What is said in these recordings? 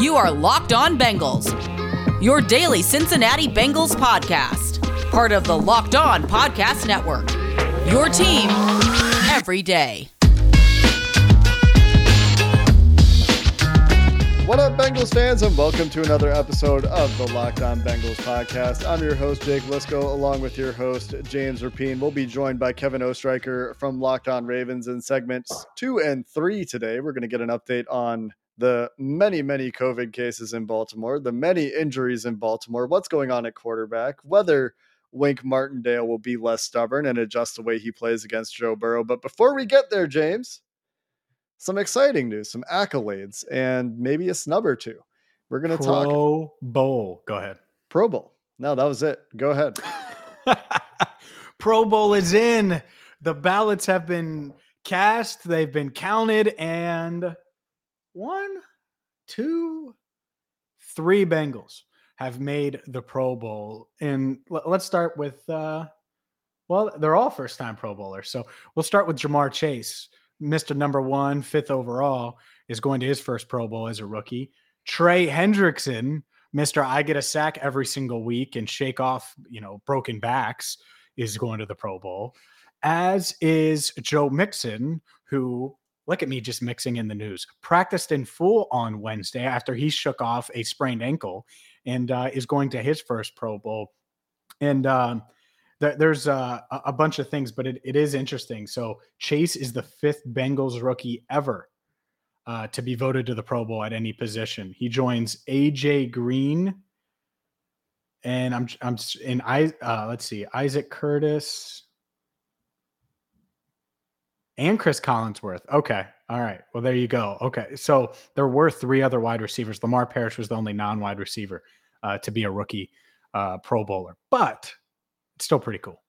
You are Locked On Bengals, your daily Cincinnati Bengals podcast, part of the Locked On Podcast Network. Your team every day. What up, Bengals fans, and welcome to another episode of the Locked On Bengals podcast. I'm your host, Jake Liscow, along with your host, James Rapien. We'll be joined by Kevin Oestreicher from Locked On Ravens in segments two and three today. We're going to get an update on the many, many COVID cases in Baltimore, the many injuries in Baltimore, what's going on at quarterback, whether Wink Martindale will be less stubborn and adjust the way he plays against Joe Burrow. But before we get there, James, some exciting news, some accolades, and maybe a snub or two. We're going to talk Pro Bowl. Go ahead. Pro Bowl. No, that was it. Go ahead. Pro Bowl is in. The ballots have been cast, they've been counted, and one, two, three Bengals have made the Pro Bowl. And let's start with, uh, well, they're all first time Pro Bowlers. So we'll start with Ja'Marr Chase. Mr. Number One, fifth overall, is going to his first Pro Bowl as a rookie. Trey Hendrickson, Mr. I get a sack every single week and shake off, you know, broken backs, is going to the Pro Bowl. As is Joe Mixon, who look at me just mixing in the news. Practiced in full on Wednesday after he shook off a sprained ankle and uh, is going to his first Pro Bowl. And um, there's uh, a bunch of things, but it, it is interesting. So Chase is the fifth Bengals rookie ever uh, to be voted to the Pro Bowl at any position. He joins AJ Green, and I'm I'm in I uh, let's see Isaac Curtis and Chris Collinsworth. Okay, all right. Well, there you go. Okay, so there were three other wide receivers. Lamar Parrish was the only non-wide receiver uh, to be a rookie uh, Pro Bowler, but it's still pretty cool.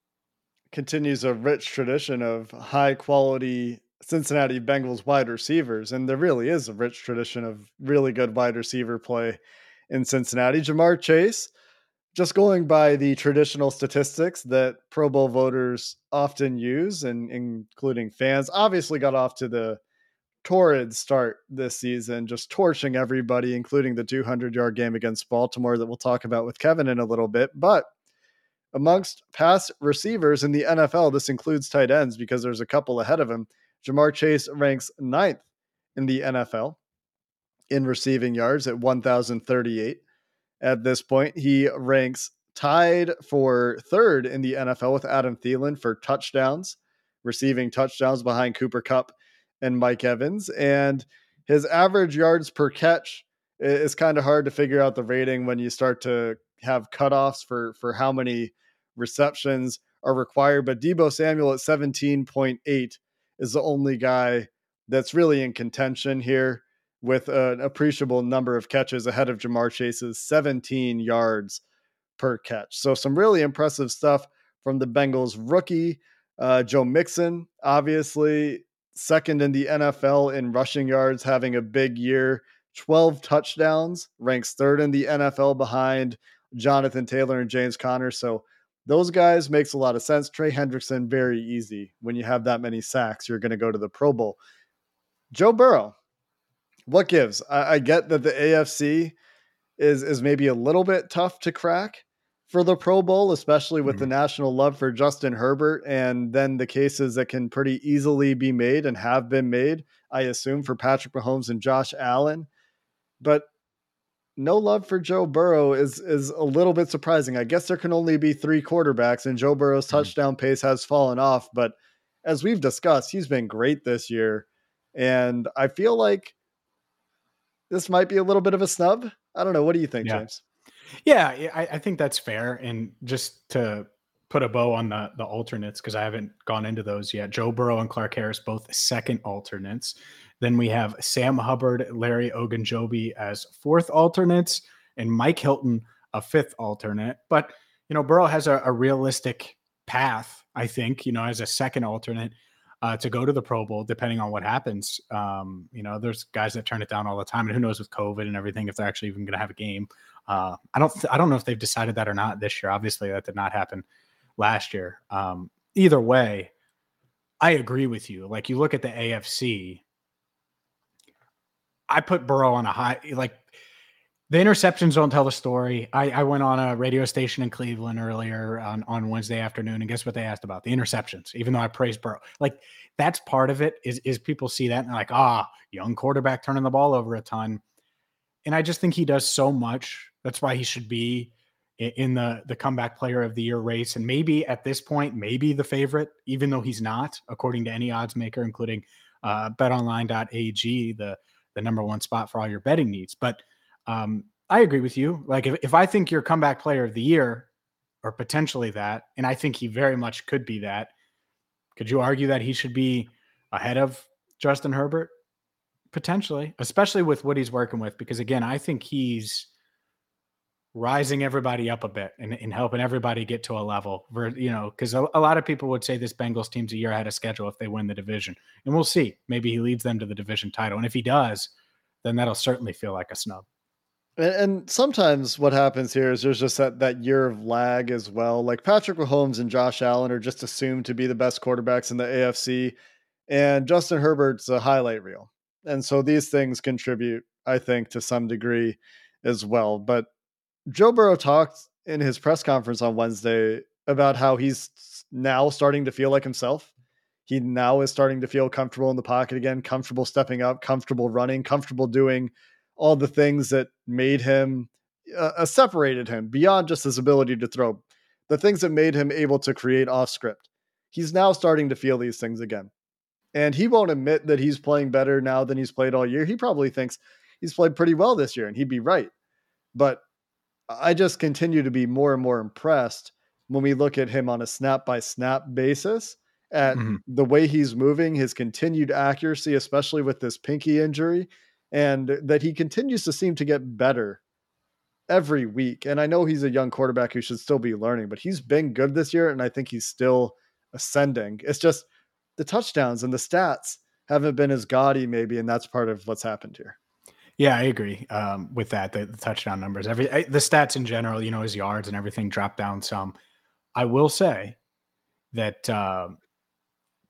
Continues a rich tradition of high quality Cincinnati Bengals wide receivers. And there really is a rich tradition of really good wide receiver play in Cincinnati. Ja'Marr Chase, just going by the traditional statistics that Pro Bowl voters often use, and including fans, obviously got off to the torrid start this season, just torching everybody, including the 200 yard game against Baltimore that we'll talk about with Kevin in a little bit. But amongst pass receivers in the NFL, this includes tight ends because there's a couple ahead of him. Ja'Marr Chase ranks ninth in the NFL in receiving yards at 1,038. At this point, he ranks tied for third in the NFL with Adam Thielen for touchdowns, receiving touchdowns behind Cooper Kupp and Mike Evans. And his average yards per catch is kind of hard to figure out the rating when you start to have cutoffs for for how many receptions are required. But Deebo Samuel at 17.8 is the only guy that's really in contention here with an appreciable number of catches ahead of Ja'Marr Chase's 17 yards per catch. So some really impressive stuff from the Bengals rookie. Uh, Joe Mixon, obviously second in the NFL in rushing yards, having a big year. 12 touchdowns, ranks third in the NFL behind Jonathan Taylor and James Conner. So those guys makes a lot of sense. Trey Hendrickson, very easy. When you have that many sacks, you're going to go to the Pro Bowl. Joe Burrow, what gives? I, I, get that the AFC is is maybe a little bit tough to crack for the Pro Bowl, especially with mm-hmm. the national love for Justin Herbert, and then the cases that can pretty easily be made and have been made, I assume, for Patrick Mahomes and Josh Allen. But no love for Joe Burrow is is a little bit surprising. I guess there can only be three quarterbacks, and Joe Burrow's mm-hmm. touchdown pace has fallen off. But as we've discussed, he's been great this year, and I feel like this might be a little bit of a snub. I don't know. What do you think, yeah. James? Yeah, I, I think that's fair. And just to put a bow on the the alternates because I haven't gone into those yet. Joe Burrow and Clark Harris both second alternates. Then we have Sam Hubbard, Larry Ogunjobi as fourth alternates, and Mike Hilton a fifth alternate. But you know, Burrow has a, a realistic path, I think, you know, as a second alternate uh, to go to the Pro Bowl, depending on what happens. Um, you know, there's guys that turn it down all the time, and who knows with COVID and everything if they're actually even going to have a game. Uh, I don't, th- I don't know if they've decided that or not this year. Obviously, that did not happen last year. Um, either way, I agree with you. Like you look at the AFC, I put Burrow on a high like The interceptions don't tell the story. I, I, went on a radio station in Cleveland earlier on, on Wednesday afternoon, and guess what they asked about? The interceptions, even though I praised Burrow. Like that's part of it is, is people see that and they're like, ah, young quarterback turning the ball over a ton. And I just think he does so much. That's why he should be in the the comeback player of the year race and maybe at this point maybe the favorite even though he's not according to any odds maker including uh, betonline.ag the the number one spot for all your betting needs but um, i agree with you like if, if i think you're comeback player of the year or potentially that and i think he very much could be that could you argue that he should be ahead of justin herbert potentially especially with what he's working with because again i think he's rising everybody up a bit and, and helping everybody get to a level you know, because a, a, lot of people would say this Bengals team's a year ahead of schedule if they win the division. And we'll see. Maybe he leads them to the division title. And if he does, then that'll certainly feel like a snub. And, sometimes what happens here is there's just that, that year of lag as well. Like Patrick Mahomes and Josh Allen are just assumed to be the best quarterbacks in the AFC. And Justin Herbert's a highlight reel. And so these things contribute, I think, to some degree as well. But Joe Burrow talked in his press conference on Wednesday about how he's now starting to feel like himself. He now is starting to feel comfortable in the pocket again, comfortable stepping up, comfortable running, comfortable doing all the things that made him uh, uh separated him beyond just his ability to throw, the things that made him able to create off script. He's now starting to feel these things again. And he won't admit that he's playing better now than he's played all year. He probably thinks he's played pretty well this year, and he'd be right. But I just continue to be more and more impressed when we look at him on a snap by snap basis at mm-hmm. the way he's moving, his continued accuracy, especially with this pinky injury, and that he continues to seem to get better every week. And I know he's a young quarterback who should still be learning, but he's been good this year, and I think he's still ascending. It's just the touchdowns and the stats haven't been as gaudy, maybe, and that's part of what's happened here. Yeah, I agree um, with that. The, the, touchdown numbers, every I, the stats in general, you know, his yards and everything dropped down some. I will say that uh,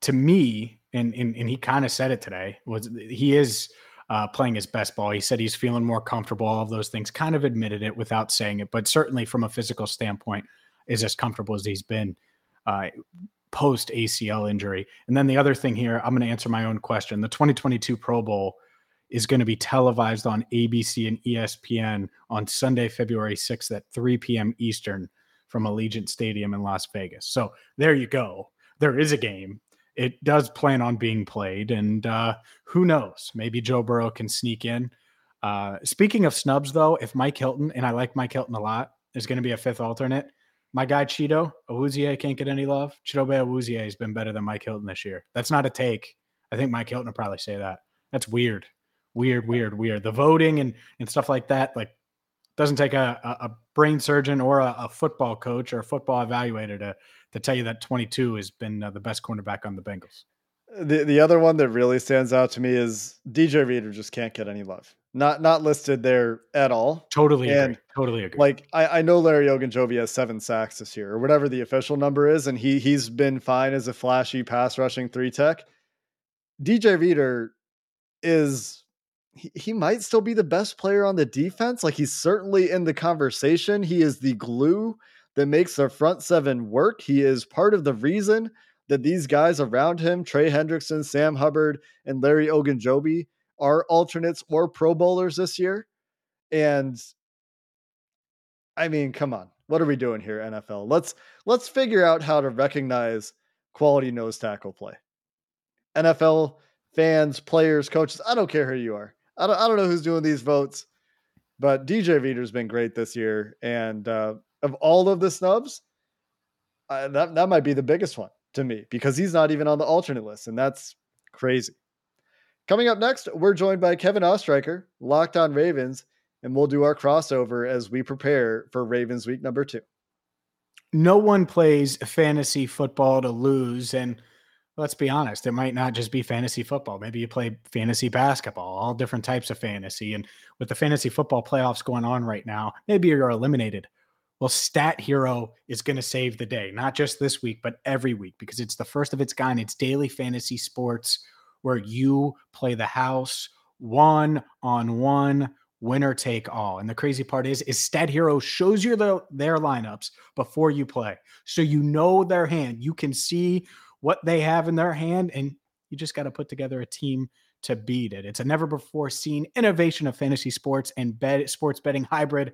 to me, and and, and he kind of said it today, was he is uh, playing his best ball. He said he's feeling more comfortable. All of those things, kind of admitted it without saying it, but certainly from a physical standpoint, is as comfortable as he's been uh, post ACL injury. And then the other thing here, I'm going to answer my own question. The 2022 Pro Bowl is going to be televised on ABC and ESPN on Sunday, February 6th at 3 p.m. Eastern from Allegiant Stadium in Las Vegas. So there you go. There is a game. It does plan on being played, and uh, who knows? Maybe Joe Burrow can sneak in. Uh, speaking of snubs, though, if Mike Hilton, and I like Mike Hilton a lot, is going to be a fifth alternate, my guy Chido Awuzie can't get any love. Chidobe Awuzie has been better than Mike Hilton this year. That's not a take. I think Mike Hilton will probably say that. That's weird weird, weird, weird. The voting and and stuff like that, like doesn't take a, a brain surgeon or a, a, football coach or a football evaluator to to tell you that 22 has been uh, the best cornerback on the Bengals. The the other one that really stands out to me is DJ Reader just can't get any love. Not not listed there at all. Totally and agree. Totally agree. Like I, I know Larry Ogunjobi has seven sacks this year or whatever the official number is, and he he's been fine as a flashy pass rushing three tech. DJ Reader is he, might still be the best player on the defense. Like he's certainly in the conversation. He is the glue that makes the front seven work. He is part of the reason that these guys around him, Trey Hendrickson, Sam Hubbard, and Larry Ogunjobi, are alternates or Pro Bowlers this year. And I mean, come on. What are we doing here, NFL? Let's let's figure out how to recognize quality nose tackle play. NFL fans, players, coaches, I don't care who you are. I don't, I don't know who's doing these votes, but DJ Reader's been great this year. And uh, of all of the snubs, uh, that, that might be the biggest one to me because he's not even on the alternate list. And that's crazy. Coming up next, we're joined by Kevin Oestreicher, Locked on Ravens, and we'll do our crossover as we prepare for Ravens week number two. No one plays fantasy football to lose. And let's be honest, it might not just be fantasy football. Maybe you play fantasy basketball, all different types of fantasy. And with the fantasy football playoffs going on right now, maybe you're eliminated. Well, Stat Hero is going to save the day, not just this week, but every week, because it's the first of its kind. It's daily fantasy sports where you play the house one on one winner take all. And the crazy part is, is Stat Hero shows you the, their lineups before you play. So you know their hand. You can see what they have in their hand, and you just got to put together a team to beat it. It's a never before seen innovation of fantasy sports and bet, sports betting hybrid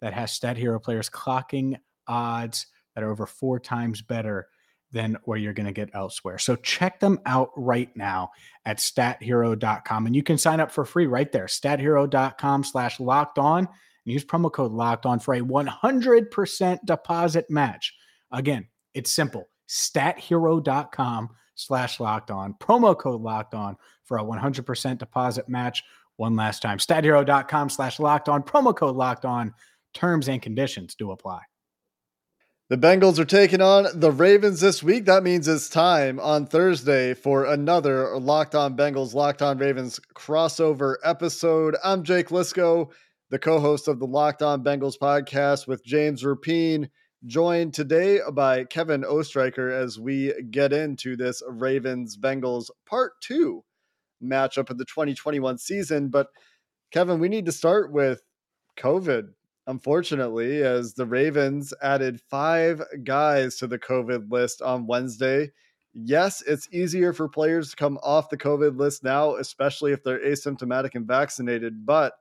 that has Stat Hero players clocking odds that are over four times better than where you're going to get elsewhere. So check them out right now at stathero.com. And you can sign up for free right there, stathero.com slash locked on and use promo code locked on for a 100% deposit match. Again, it's simple, stathero.com slash locked on, promo code locked on for a 100% deposit match. One last time, stathero.com slash locked on, promo code locked on. Terms and conditions do apply. The Bengals are taking on the Ravens this week. That means it's time on Thursday for another Locked On Bengals, Locked On Ravens crossover episode. I'm Jake Liscow, the co host of the Locked On Bengals podcast with James Rapien, joined today by Kevin Oestreicher as we get into this Ravens Bengals part two matchup of the 2021 season. But Kevin, we need to start with COVID unfortunately, as the Ravens added five guys to the COVID list on Wednesday. Yes, it's easier for players to come off the COVID list now, especially if they're asymptomatic and vaccinated, but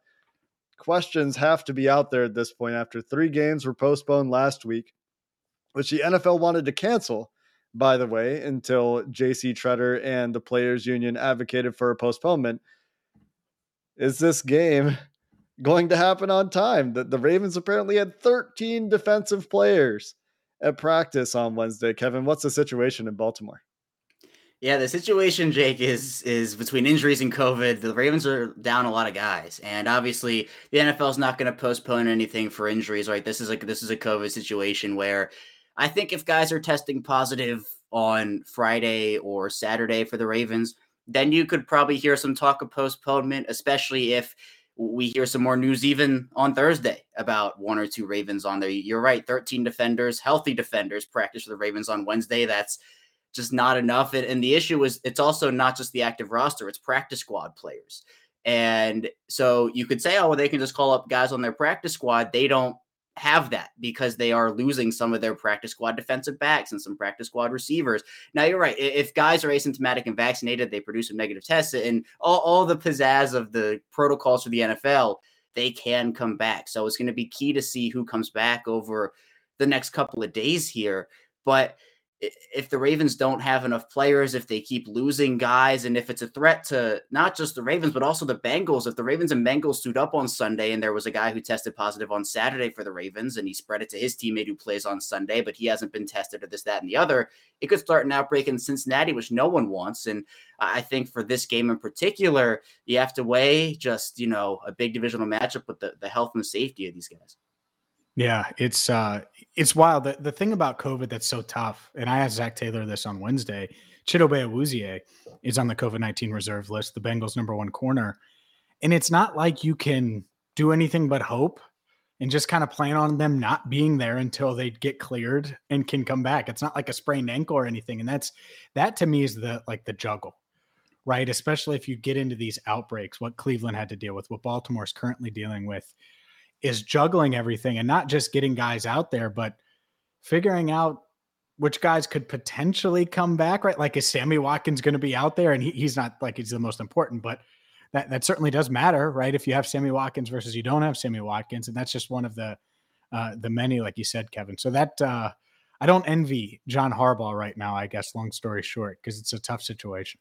questions have to be out there at this point after three games were postponed last week, which the NFL wanted to cancel, by the way, until JC Tretter and the Players Union advocated for a postponement. Is this game going to happen on time. The, the Ravens apparently had 13 defensive players at practice on Wednesday. Kevin, what's the situation in Baltimore? Yeah, the situation, Jake, is is between injuries and COVID. The Ravens are down a lot of guys, and obviously the NFL is not going to postpone anything for injuries. Right? This is like this is a COVID situation where I think if guys are testing positive on Friday or Saturday for the Ravens, then you could probably hear some talk of postponement, especially if we hear some more news even on Thursday about one or two Ravens on there. You're right, 13 defenders, healthy defenders practice for the Ravens on Wednesday. That's just not enough. And the issue is it's also not just the active roster, it's practice squad players. And so you could say, oh, well, they can just call up guys on their practice squad. They don't have that because they are losing some of their practice squad defensive backs and some practice squad receivers. Now you're right. If guys are asymptomatic and vaccinated, they produce a negative test and all, all the pizzazz of the protocols for the NFL, they can come back. So it's going to be key to see who comes back over the next couple of days here. But if the Ravens don't have enough players, if they keep losing guys, and if it's a threat to not just the Ravens, but also the Bengals, if the Ravens and Bengals suit up on Sunday and there was a guy who tested positive on Saturday for the Ravens and he spread it to his teammate who plays on Sunday, but he hasn't been tested or this, that, and the other, it could start an outbreak in Cincinnati, which no one wants. And I think for this game in particular, you have to weigh just, you know, a big divisional matchup with the, the health and safety of these guys. Yeah, it's uh it's wild. The, the thing about COVID that's so tough, and I asked Zac Taylor this on Wednesday. Chidobe Awuzie is on the COVID 19 reserve list, the Bengals number one corner. And it's not like you can do anything but hope and just kind of plan on them not being there until they get cleared and can come back. It's not like a sprained ankle or anything. And that's that to me is the like the juggle, right? Especially if you get into these outbreaks, what Cleveland had to deal with, what Baltimore is currently dealing with is juggling everything and not just getting guys out there, but figuring out which guys could potentially come back, right? Like, is Sammy Watkins going to be out there? And he, he's not like he's the most important, but that, that certainly does matter, right? If you have Sammy Watkins versus you don't have Sammy Watkins, and that's just one of the uh, the many, like you said, Kevin. So that uh, I don't envy John Harbaugh right now. I guess, long story short, because it's a tough situation.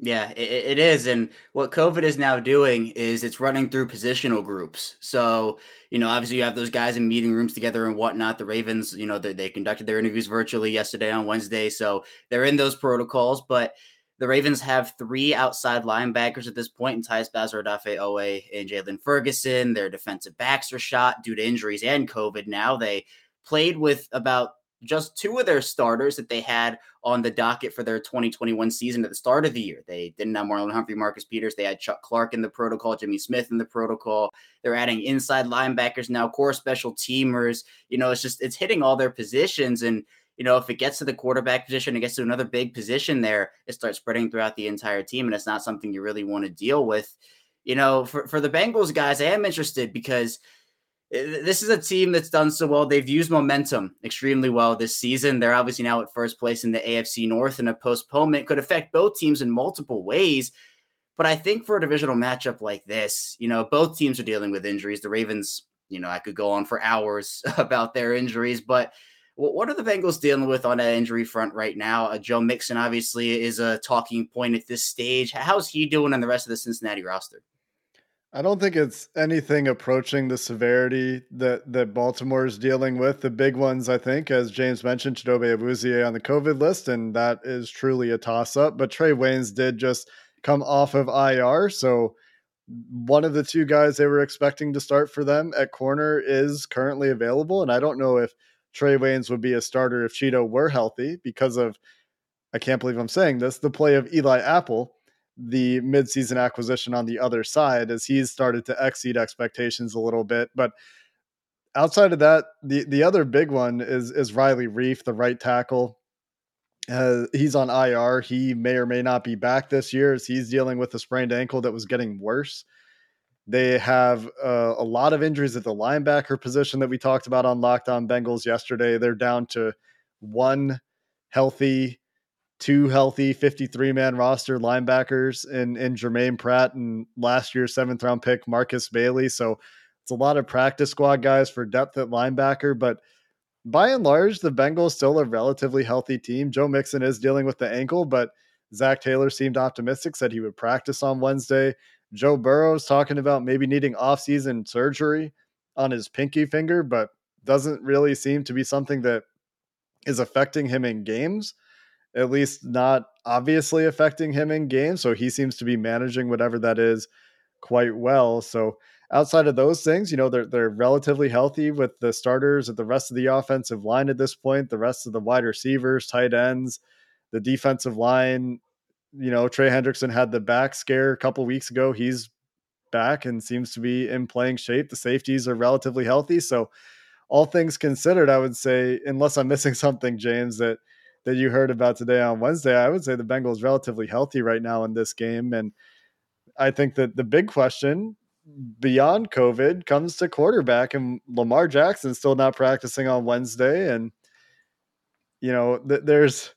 Yeah, it, it is. And what COVID is now doing is it's running through positional groups. So, you know, obviously you have those guys in meeting rooms together and whatnot. The Ravens, you know, they, they conducted their interviews virtually yesterday on Wednesday. So they're in those protocols. But the Ravens have three outside linebackers at this point in Tyus Bowser-Odafe Oweh and Jaylon Ferguson. Their defensive backs are shot due to injuries and COVID now. They played with about just two of their starters that they had on the docket for their 2021 season at the start of the year. They didn't have Marlon Humphrey, Marcus Peters. They had Chuck Clark in the protocol, Jimmy Smith in the protocol. They're adding inside linebackers now, core special teamers. You know, it's just it's hitting all their positions. And, you know, if it gets to the quarterback position, it gets to another big position there, it starts spreading throughout the entire team. And it's not something you really want to deal with you know, for, for the Bengals guys, I am interested because this is a team that's done so well. They've used momentum extremely well this season. They're obviously now at first place in the AFC North, and a postponement could affect both teams in multiple ways. But I think for a divisional matchup like this, you know, both teams are dealing with injuries. The Ravens, you know, I could go on for hours about their injuries, but what are the Bengals dealing with on that injury front right now? Uh, Joe Mixon obviously is a talking point at this stage. How's he doing in the rest of the Cincinnati roster? I don't think it's anything approaching the severity that that Baltimore is dealing with. The big ones, I think, as James mentioned, Chidobe Awuzie on the COVID list, and that is truly a toss up. But Trae Waynes did just come off of IR, so one of the two guys they were expecting to start for them at corner is currently available, and I don't know if Trae Waynes would be a starter if Chido were healthy because of. I can't believe I'm saying this. The play of Eli Apple the midseason acquisition on the other side as he's started to exceed expectations a little bit. But outside of that, the the other big one is is Riley Reiff, the right tackle. Uh, he's on IR. He may or may not be back this year as he's dealing with a sprained ankle that was getting worse. They have uh, a lot of injuries at the linebacker position that we talked about on Locked On Bengals yesterday. They're down to one healthy two healthy 53 man roster linebackers in, in Germaine Pratt and last year's seventh round pick Markus Bailey. So it's a lot of practice squad guys for depth at linebacker, but by and large, the Bengals still a relatively healthy team. Joe Mixon is dealing with the ankle, but Zac Taylor seemed optimistic, said he would practice on Wednesday. Joe Burrow's talking about maybe needing offseason surgery on his pinky finger, but doesn't really seem to be something that is affecting him in games at least not obviously affecting him in game. So he seems to be managing whatever that is quite well. So outside of those things, you know, they're they're relatively healthy with the starters at the rest of the offensive line at this point, the rest of the wide receivers, tight ends, the defensive line. You know, Trey Hendrickson had the back scare a couple weeks ago. He's back and seems to be in playing shape. The safeties are relatively healthy. So all things considered, I would say, unless I'm missing something, James, that that you heard about today on Wednesday, I would say the Bengals relatively healthy right now in this game. And I think that the big question beyond COVID comes to quarterback and Lamar Jackson still not practicing on Wednesday. And, you know, th- there's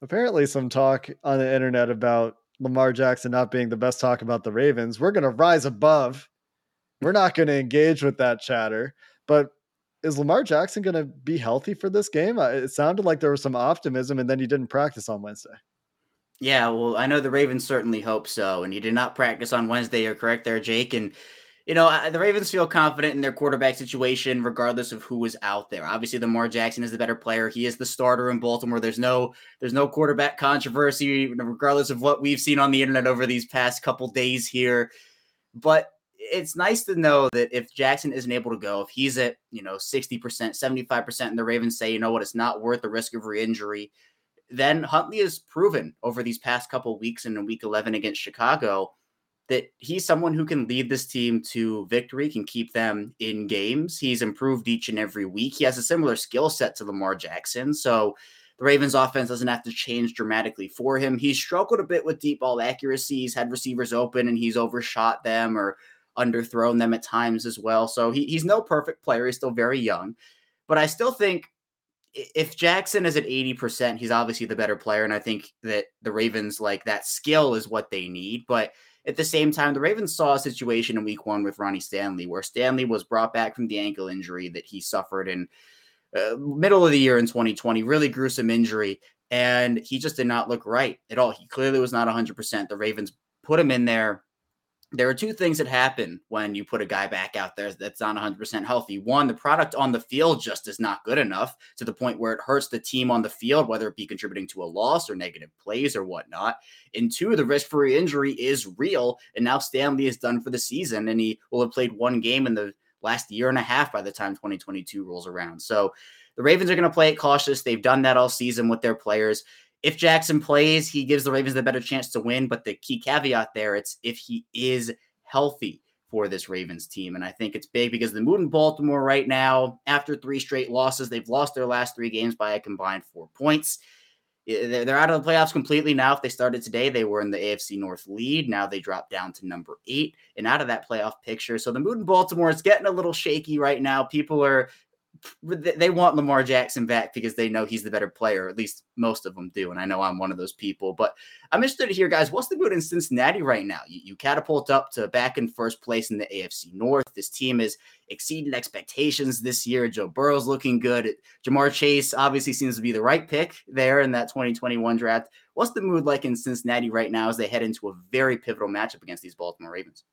apparently some talk on the internet about Lamar Jackson not being the best talk about the Ravens. We're going to rise above. We're not going to engage with that chatter. But is Lamar Jackson going to be healthy for this game? It sounded like there was some optimism, and then he didn't practice on Wednesday. Yeah, well, I know the Ravens certainly hope so, and he did not practice on Wednesday. You're correct there, Jake. And you know the Ravens feel confident in their quarterback situation, regardless of who is out there. Obviously, Lamar Jackson is the better player. He is the starter in Baltimore. There's no there's no quarterback controversy, regardless of what we've seen on the internet over these past couple days here. But it's nice to know that if Jackson isn't able to go, if he's at, you know, 60%, 75%, and the Ravens say, you know what, it's not worth the risk of re injury, then Huntley has proven over these past couple weeks and in week 11 against Chicago that he's someone who can lead this team to victory, can keep them in games. He's improved each and every week. He has a similar skill set to Lamar Jackson. So the Ravens offense doesn't have to change dramatically for him. He's struggled a bit with deep ball accuracy. He's had receivers open and he's overshot them or underthrown them at times as well. So he, he's no perfect player. He's still very young. But I still think if Jackson is at 80%, he's obviously the better player. And I think that the Ravens, like that skill is what they need. But at the same time, the Ravens saw a situation in week one with Ronnie Stanley where Stanley was brought back from the ankle injury that he suffered in uh, middle of the year in 2020, really gruesome injury. And he just did not look right at all. He clearly was not 100%. The Ravens put him in there there are two things that happen when you put a guy back out there that's not 100% healthy. One, the product on the field just is not good enough to the point where it hurts the team on the field, whether it be contributing to a loss or negative plays or whatnot. And two, the risk for injury is real. And now Stanley is done for the season and he will have played one game in the last year and a half by the time 2022 rolls around. So the Ravens are going to play it cautious. They've done that all season with their players if Jackson plays, he gives the Ravens the better chance to win. But the key caveat there, it's if he is healthy for this Ravens team. And I think it's big because the mood in Baltimore right now, after three straight losses, they've lost their last three games by a combined four points. they're out of the playoffs completely now. If they started today, they were in the AFC North lead. Now they dropped down to number eight and out of that playoff picture. So the mood in Baltimore is getting a little shaky right now. People are they want Lamar Jackson back because they know he's the better player. At least most of them do, and I know I'm one of those people. But I'm interested to hear, guys, what's the mood in Cincinnati right now? You, you catapult up to back in first place in the AFC North. This team is exceeding expectations this year. Joe Burrow's looking good. Ja'Marr Chase obviously seems to be the right pick there in that 2021 draft. What's the mood like in Cincinnati right now as they head into a very pivotal matchup against these Baltimore Ravens?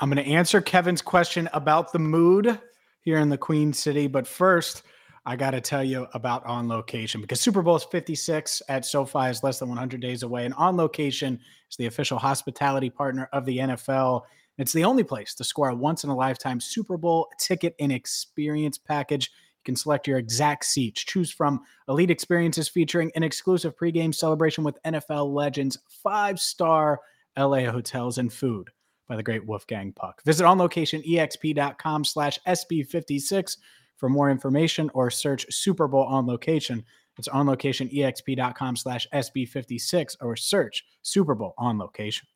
I'm going to answer Kevin's question about the mood here in the Queen City. But first, I got to tell you about On Location because Super Bowl is 56 at SoFi is less than 100 days away. And On Location is the official hospitality partner of the NFL. It's the only place to score a once in a lifetime Super Bowl ticket and experience package. You can select your exact seats, choose from elite experiences featuring an exclusive pregame celebration with NFL legends, five star LA hotels, and food by the great Wolfgang Puck. Visit onlocationexp.com slash SB56 for more information or search Super Bowl on location. It's onlocationexp.com slash SB56 or search Super Bowl on location.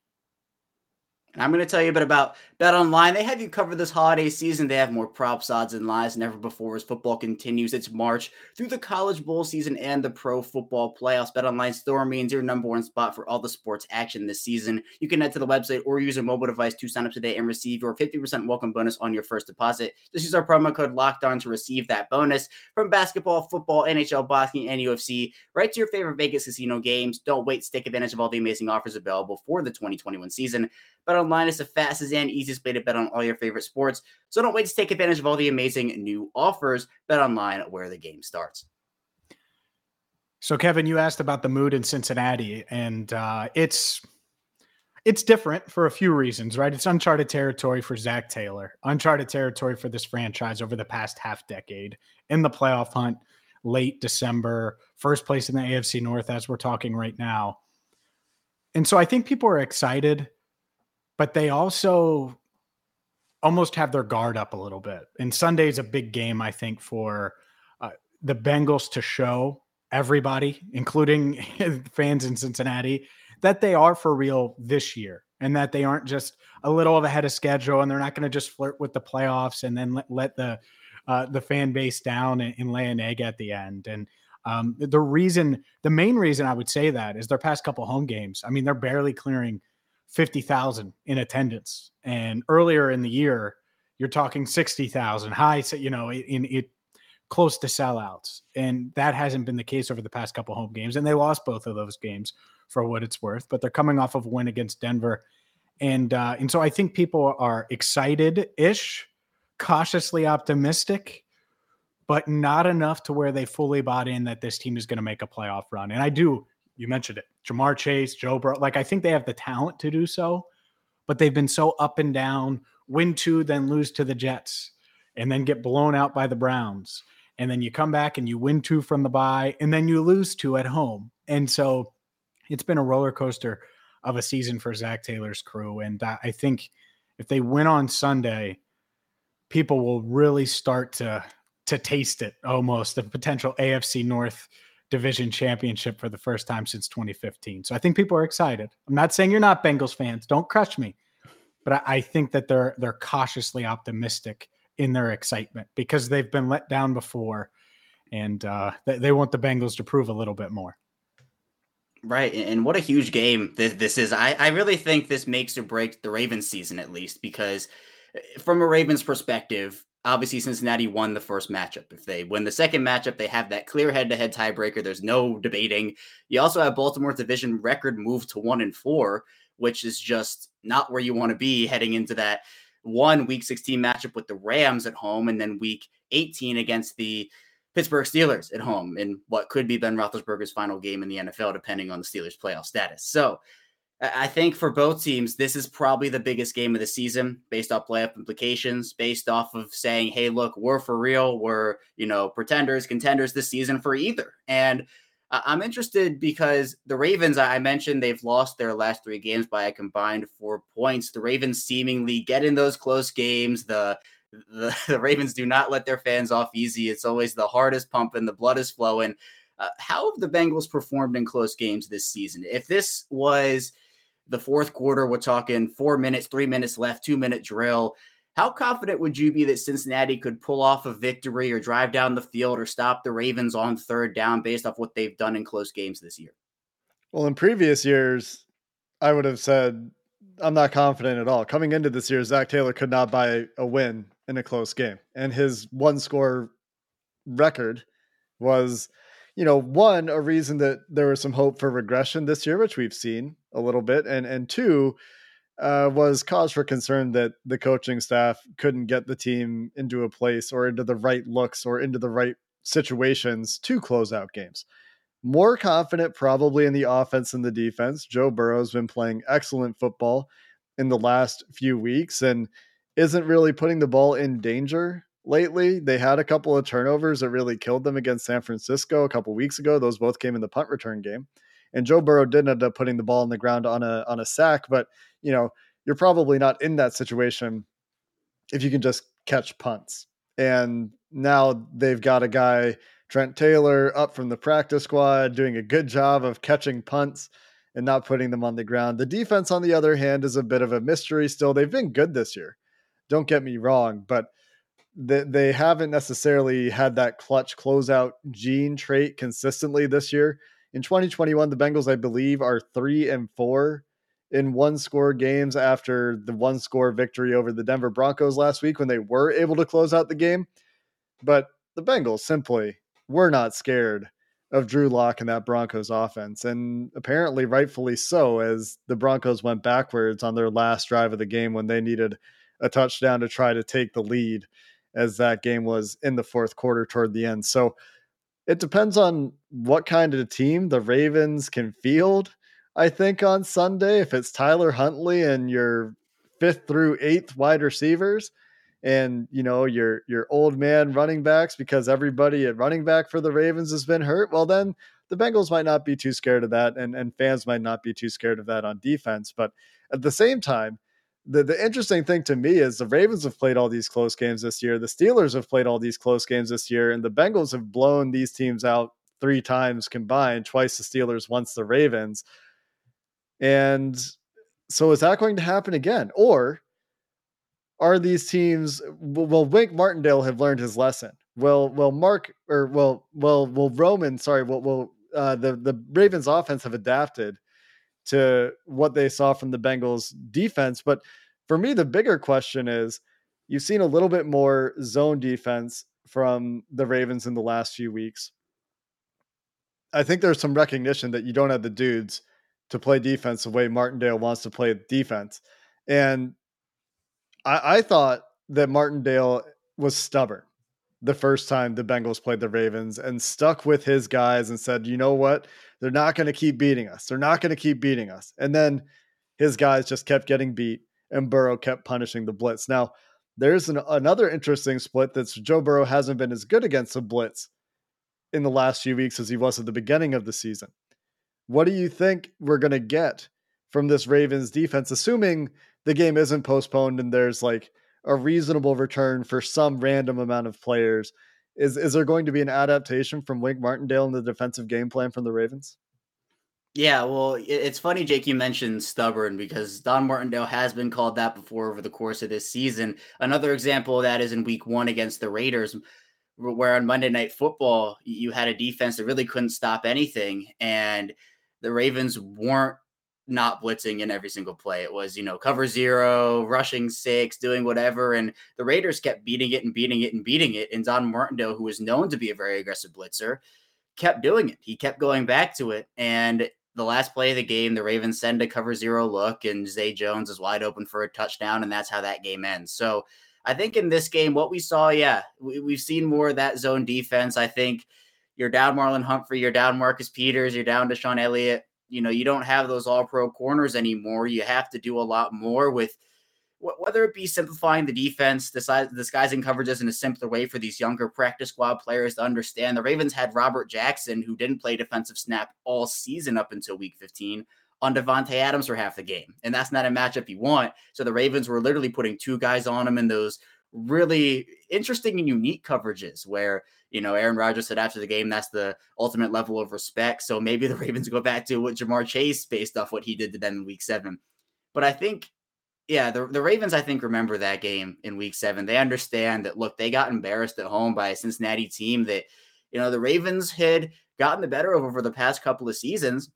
And I'm going to tell you a bit about Bet Online. They have you covered this holiday season. They have more props, odds, and lines than ever before as football continues its march through the college bowl season and the pro football playoffs. Bet Online store means your number one spot for all the sports action this season. You can head to the website or use a mobile device to sign up today and receive your 50% welcome bonus on your first deposit. Just use our promo code Locked On to receive that bonus from basketball, football, NHL, boxing, and UFC. Right to your favorite Vegas casino games. Don't wait take advantage of all the amazing offers available for the 2021 season. Bet online is the fastest and easiest way to bet on all your favorite sports. So don't wait to take advantage of all the amazing new offers. Bet online where the game starts. So, Kevin, you asked about the mood in Cincinnati, and uh, it's it's different for a few reasons, right? It's uncharted territory for Zac Taylor, uncharted territory for this franchise over the past half decade in the playoff hunt, late December, first place in the AFC North as we're talking right now. And so I think people are excited but they also almost have their guard up a little bit. And Sunday is a big game, I think, for uh, the Bengals to show everybody, including fans in Cincinnati, that they are for real this year and that they aren't just a little of ahead of schedule and they're not going to just flirt with the playoffs and then let, let the uh, the fan base down and, and, lay an egg at the end. And um, the reason, the main reason I would say that is their past couple home games. I mean, they're barely clearing 50,000 in attendance. And earlier in the year, you're talking 60,000 high, you know, in it close to sellouts. And that hasn't been the case over the past couple home games. And they lost both of those games for what it's worth, but they're coming off of a win against Denver. And uh, and so I think people are excited ish, cautiously optimistic, but not enough to where they fully bought in that this team is going to make a playoff run. And I do you mentioned it. Ja'Marr Chase, Joe Burrow. Like I think they have the talent to do so, but they've been so up and down. Win two, then lose to the Jets, and then get blown out by the Browns. And then you come back and you win two from the bye, and then you lose two at home. And so it's been a roller coaster of a season for Zac Taylor's crew. And I think if they win on Sunday, people will really start to to taste it almost the potential AFC North division championship for the first time since 2015. So I think people are excited. I'm not saying you're not Bengals fans. Don't crush me. But I, think that they're they're cautiously optimistic in their excitement because they've been let down before, and uh, they, they want the Bengals to prove a little bit more. Right. And what a huge game this, this is. I, I really think this makes or breaks the Ravens season, at least, because eh, from a Ravens perspective, obviously Cincinnati won the first matchup. If they win the second matchup, they have that clear head-to-head tiebreaker. There's no debating. You also have Baltimore's division record move to one and four, which is just not where you want to be heading into that one week 16 matchup with the Rams at home, and then week 18 against the Pittsburgh Steelers at home in what could be Ben Roethlisberger's final game in the NFL, depending on the Steelers' playoff status. So I think for both teams, this is probably the biggest game of the season based off playoff implications, based off of saying, hey, look, we're for real. We're, you know, pretenders, contenders this season for either. And I'm interested because the Ravens, I mentioned they've lost their last three games by a combined four points. The Ravens seemingly get in those close games. The the, the Ravens do not let their fans off easy. It's always the hardest pumping, the blood is flowing. Uh, how have the Bengals performed in close games this season? If this was the fourth quarter, we're talking four minutes, three minutes left, two minute drill. How confident would you be that Cincinnati could pull off a victory or drive down the field or stop the Ravens on third down based off what they've done in close games this year? Well, in previous years, I would have said I'm not confident at all. Coming into this year, Zac Taylor could not buy a win in a close game, and his one score record was, you know, one a reason that there was some hope for regression this year, which we've seen a little bit, and and two uh, was cause for concern that the coaching staff couldn't get the team into a place or into the right looks or into the right situations to close out games more confident probably in the offense and the defense. Joe Burrow's been playing excellent football in the last few weeks and isn't really putting the ball in danger lately. They had a couple of turnovers that really killed them against San Francisco a couple weeks ago. Those both came in the punt return game. And Joe Burrow did end up putting the ball on the ground on a on a sack, but you know, you're probably not in that situation if you can just catch punts. And now they've got a guy Trent Taylor up from the practice squad, doing a good job of catching punts and not putting them on the ground. The defense, on the other hand, is a bit of a mystery still. They've been good this year. Don't get me wrong, but they, they haven't necessarily had that clutch closeout gene trait consistently this year. In 2021, the Bengals, I believe, are three and four in one score games after the one score victory over the Denver Broncos last week when they were able to close out the game. But the Bengals simply we're not scared of Drew Lock and that Broncos offense. And apparently, rightfully so, as the Broncos went backwards on their last drive of the game when they needed a touchdown to try to take the lead, as that game was in the fourth quarter toward the end. So it depends on what kind of team the Ravens can field. I think on Sunday, if it's Tyler Huntley and your fifth through eighth wide receivers, and you know your your old man running backs because everybody at running back for the Ravens has been hurt, well then the Bengals might not be too scared of that and and fans might not be too scared of that on defense, but at the same time the, the interesting thing to me is the Ravens have played all these close games this year. The Steelers have played all these close games this year, and the Bengals have blown these teams out three times combined, twice the Steelers, once the Ravens. And so is that going to happen again? Or are these teams will Wink Martindale have learned his lesson? Will will Mark or will will will Roman, sorry, will will uh, the the Ravens offense have adapted to what they saw from the Bengals defense? But for me, the bigger question is you've seen a little bit more zone defense from the Ravens in the last few weeks. I think there's some recognition that you don't have the dudes to play defense the way Martindale wants to play defense. And I, I thought that Martindale was stubborn the first time the Bengals played the Ravens and stuck with his guys and said, you know what? They're not going to keep beating us. They're not going to keep beating us. And then his guys just kept getting beat and Burrow kept punishing the blitz. Now, there's an, another interesting split that's Joe Burrow hasn't been as good against the blitz in the last few weeks as he was at the beginning of the season. What do you think we're going to get from this Ravens defense, assuming the game isn't postponed and there's like a reasonable return for some random amount of players. Is is there going to be an adaptation from Wink Martindale in the defensive game plan from the Ravens? Yeah, well, it's funny, Jake, you mentioned stubborn because Don Martindale has been called that before over the course of this season. Another example of that is in week one against the Raiders, where on Monday Night Football, you had a defense that really couldn't stop anything. And the Ravens weren't not blitzing in every single play. It was, you know, cover zero, rushing six, doing whatever. And the Raiders kept beating it and beating it and beating it. And Don Martindale, who was known to be a very aggressive blitzer, kept doing it. He kept going back to it. And the last play of the game, the Ravens send a cover zero look, and Zay Jones is wide open for a touchdown. And that's how that game ends. So I think in this game, what we saw, yeah, we, we've seen more of that zone defense. I think you're down Marlon Humphrey, you're down Marcus Peters, you're down DeShon Elliott you know you don't have those all pro corners anymore you have to do a lot more with whether it be simplifying the defense disguising coverages in a simpler way for these younger practice squad players to understand the ravens had robert jackson who didn't play defensive snap all season up until week 15 on Davante Adams for half the game. And that's not a matchup you want. So the Ravens were literally putting two guys on him in those really interesting and unique coverages where you know Aaron Rodgers said after the game that's the ultimate level of respect. So maybe the Ravens go back to what Ja'Marr Chase based off what he did to them in Week Seven. But I think yeah, the, the Ravens, I think, remember that game in week seven. They understand that, look, they got embarrassed at home by a Cincinnati team that, you know, the Ravens had gotten the better of over the past couple of seasons.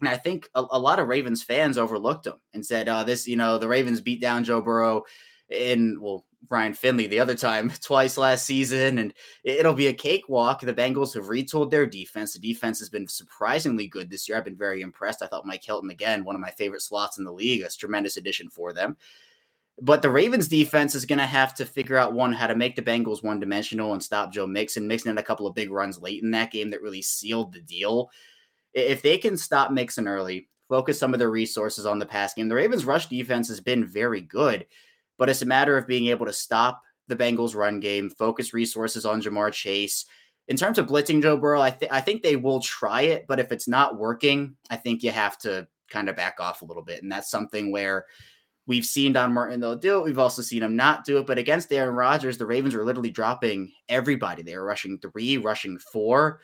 And I think a, a lot of Ravens fans overlooked them and said, uh, this, you know, the Ravens beat down Joe Burrow in, well, Ryan Finley the other time twice last season, and it'll be a cakewalk. The Bengals have retooled their defense. The defense has been surprisingly good this year. I've been very impressed. I thought Mike Hilton, again, one of my favorite slots in the league, a tremendous addition for them. But the Ravens defense is going to have to figure out one, how to make the Bengals one dimensional and stop Joe Mixon. Mixon had a couple of big runs late in that game that really sealed the deal. If they can stop Mixon early, focus some of their resources on the pass game, the Ravens' rush defense has been very good but it's a matter of being able to stop the Bengals run game, focus resources on Ja'Marr Chase. In terms of blitzing Joe Burrow, I, th- I think they will try it, but if it's not working, I think you have to kind of back off a little bit. And that's something where we've seen Don Martindale do it. We've also seen him not do it. But against Aaron Rodgers, the Ravens were literally dropping everybody. They were rushing three, rushing four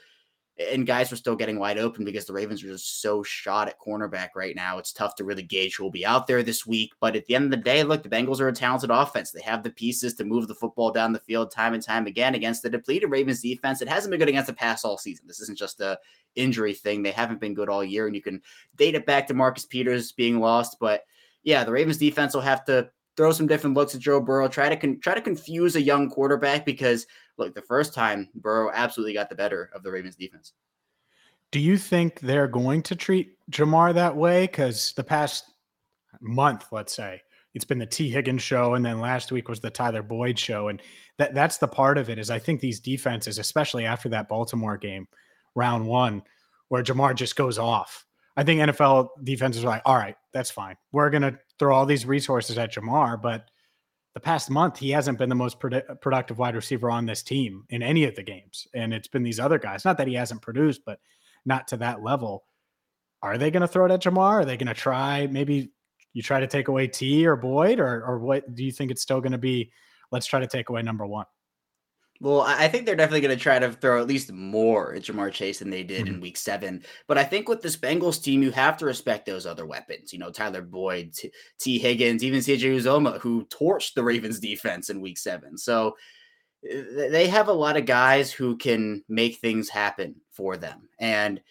and guys were still getting wide open because the Ravens are just so shot at cornerback right now. It's tough to really gauge who will be out there this week. But at the end of the day, look, the Bengals are a talented offense. They have the pieces to move the football down the field time and time again against the depleted Ravens defense. It hasn't been good against the pass all season. This isn't just a injury thing. They haven't been good all year, and you can date it back to Marcus Peters being lost. But yeah, the Ravens defense will have to throw some different looks at Joe Burrow, try to con- try to confuse a young quarterback because look, the first time Burrow absolutely got the better of the Ravens defense. Do you think they're going to treat Ja'Marr that way? Because the past month, let's say, it's been the Tee Higgins show, and then last week was the Tyler Boyd show, and that that's the part of it. Is I think these defenses, especially after that Baltimore game, round one, where Ja'Marr just goes off. I think NFL defenses are like, all right, that's fine. We're gonna throw all these resources at Ja'Marr, but the past month he hasn't been the most produ- productive wide receiver on this team in any of the games. And it's been these other guys not that he hasn't produced but not to that level. Are they going to throw it at Ja'Marr? Are they going to try maybe you try to take away Tee or Boyd or or what do you think it's still going to be? Let's try to take away number 1 well, I think they're definitely going to try to throw at least more at Ja'Marr Chase than they did mm-hmm. in Week Seven. But I think with this Bengals team, you have to respect those other weapons. You know, Tyler Boyd, T, Tee Higgins, even CJ Uzomah, who torched the Ravens defense in Week Seven. So they have a lot of guys who can make things happen for them. And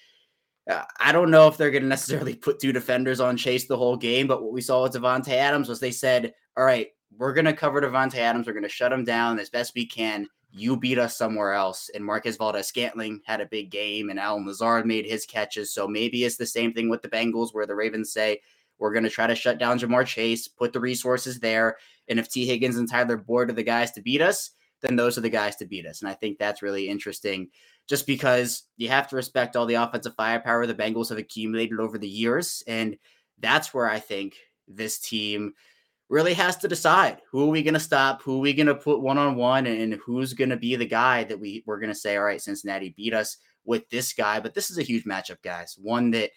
uh, I don't know if they're going to necessarily put two defenders on Chase the whole game, but what we saw with Davante Adams was they said, "All right, we're going to cover Davante Adams. We're going to shut him down as best we can." You beat us somewhere else. And Marquez Valdes-Scantling had a big game, and Allen Lazard made his catches. So maybe it's the same thing with the Bengals, where the Ravens say, we're going to try to shut down Ja'Marr Chase, put the resources there. And if Tee Higgins and Tyler Boyd are the guys to beat us, then those are the guys to beat us. And I think that's really interesting just because you have to respect all the offensive firepower the Bengals have accumulated over the years. And that's where I think this team – really has to decide who are we going to stop, who are we going to put one on one, and who's going to be the guy that we we're going to say, all right, Cincinnati beat us with this guy. But this is a huge matchup, guys. One that,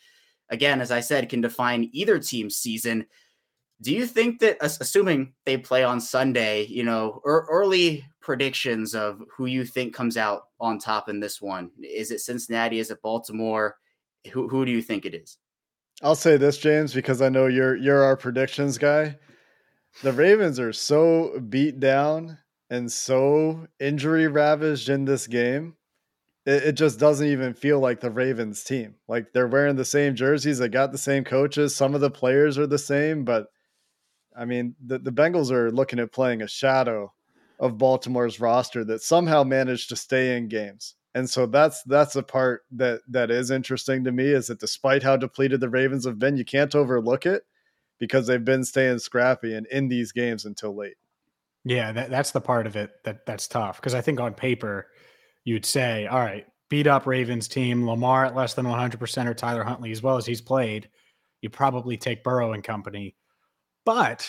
again, as I said, can define either team's season. Do you think that, assuming they play on Sunday, you know, early predictions of who you think comes out on top in this one? Is it Cincinnati? Is it Baltimore? Who, who do you think it is? I'll say this, James, because I know you're you're our predictions guy the Ravens are so beat down and so injury ravaged in this game. It, it, just doesn't even feel like the Ravens team. Like they're wearing the same jerseys, they got the same coaches. Some of the players are the same, but I mean, the, the Bengals are looking at playing a shadow of Baltimore's roster that somehow managed to stay in games. And so that's that's the part that that is interesting to me is that despite how depleted the Ravens have been, you can't overlook it because they've been staying scrappy and in these games until late. Yeah, that, that's the part of it that that's tough because I think on paper you'd say, all right, beat up Ravens team, Lamar at less than 100% or Tyler Huntley as well as he's played, you probably take Burrow and company. But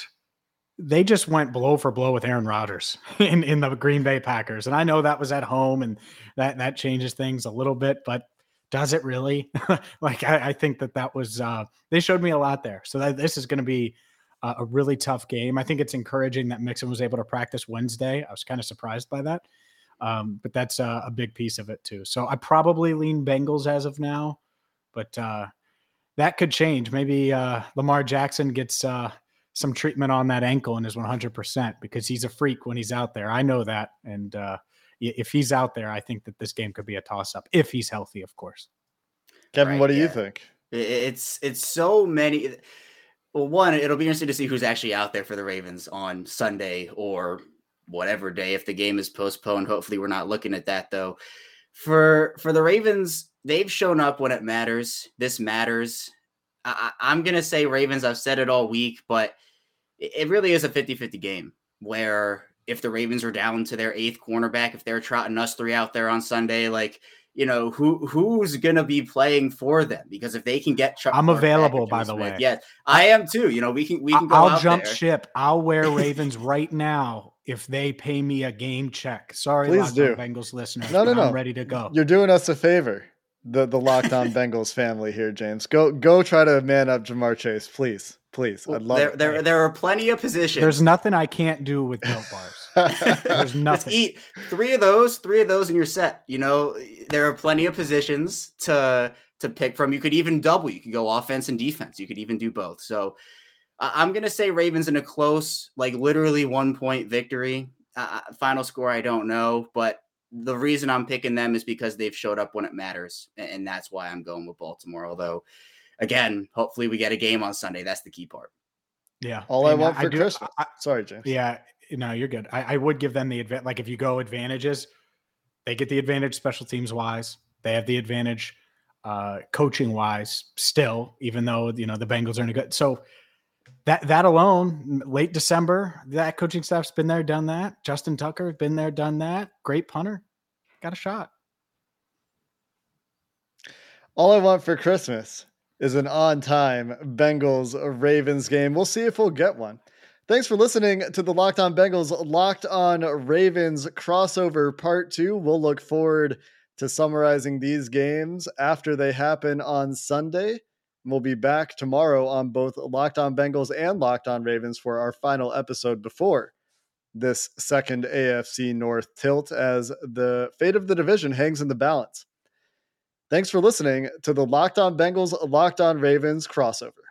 they just went blow for blow with Aaron Rodgers in, in the Green Bay Packers. And I know that was at home and that that changes things a little bit, but does it really? like I, I, think that that was uh, they showed me a lot there. So that, this is going to be uh, a really tough game. I think it's encouraging that Mixon was able to practice Wednesday. I was kind of surprised by that, um, but that's a, a, big piece of it too. So I probably lean Bengals as of now, but uh, that could change. Maybe uh, Lamar Jackson gets uh, some treatment on that ankle and is 100% because he's a freak when he's out there. I know that, and uh, if he's out there, I think that this game could be a toss up if he's healthy, of course. Kevin, right, what do yeah. you think? It's it's so many. Well, one, it'll be interesting to see who's actually out there for the Ravens on Sunday or whatever day if the game is postponed. Hopefully, we're not looking at that though. For for the Ravens, they've shown up when it matters. This matters. I, I'm gonna say Ravens. I've said it all week, but it really is a 50-50 game where if the Ravens are down to their eighth cornerback, if they're trotting us three out there on Sunday, like you know who who's gonna be playing for them because if they can get Chuck I'm available by the way. Yes, I am too. You know we can we can go. I'll jump there. ship. I'll wear Ravens right now if they pay me a game check. Sorry, please do, Bengals listeners. No, no, no. I'm ready to go. You're doing us a favor. The the Locked On Bengals family here, James. Go go try to man up Ja'Marr Chase, please, please. I'd love there, it. There there are plenty of positions. There's nothing I can't do with Built Bars. There's nothing. eat three of those, three of those, and you're set. You know, there are plenty of positions to to pick from. You could even double. You could go offense and defense. You could even do both. So I'm gonna say Ravens in a close, like literally one point victory. Uh, final score, I don't know, but the reason I'm picking them is because they've showed up when it matters, and that's why I'm going with Baltimore. Although, again, hopefully we get a game on Sunday. That's the key part. Yeah. All I want for I Christmas. I, Sorry, James. Yeah no, you're good. I, I would give them the advantage. Like if you go advantages, they get the advantage special teams wise. They have the advantage uh, coaching wise still, even though you know the Bengals are in a good. So that that alone, late December, that coaching staff's been there, done that. Justin Tucker been there, done that. Great punter, got a shot. All I want for Christmas is an on time Bengals Ravens game. We'll see if we'll get one. Thanks for listening to the Locked On Bengals Locked On Ravens crossover part two. We'll look forward to summarizing these games after they happen on Sunday. We'll be back tomorrow on both Locked On Bengals and Locked On Ravens for our final episode before this second AFC North tilt as the fate of the division hangs in the balance. Thanks for listening to the Locked On Bengals Locked On Ravens crossover.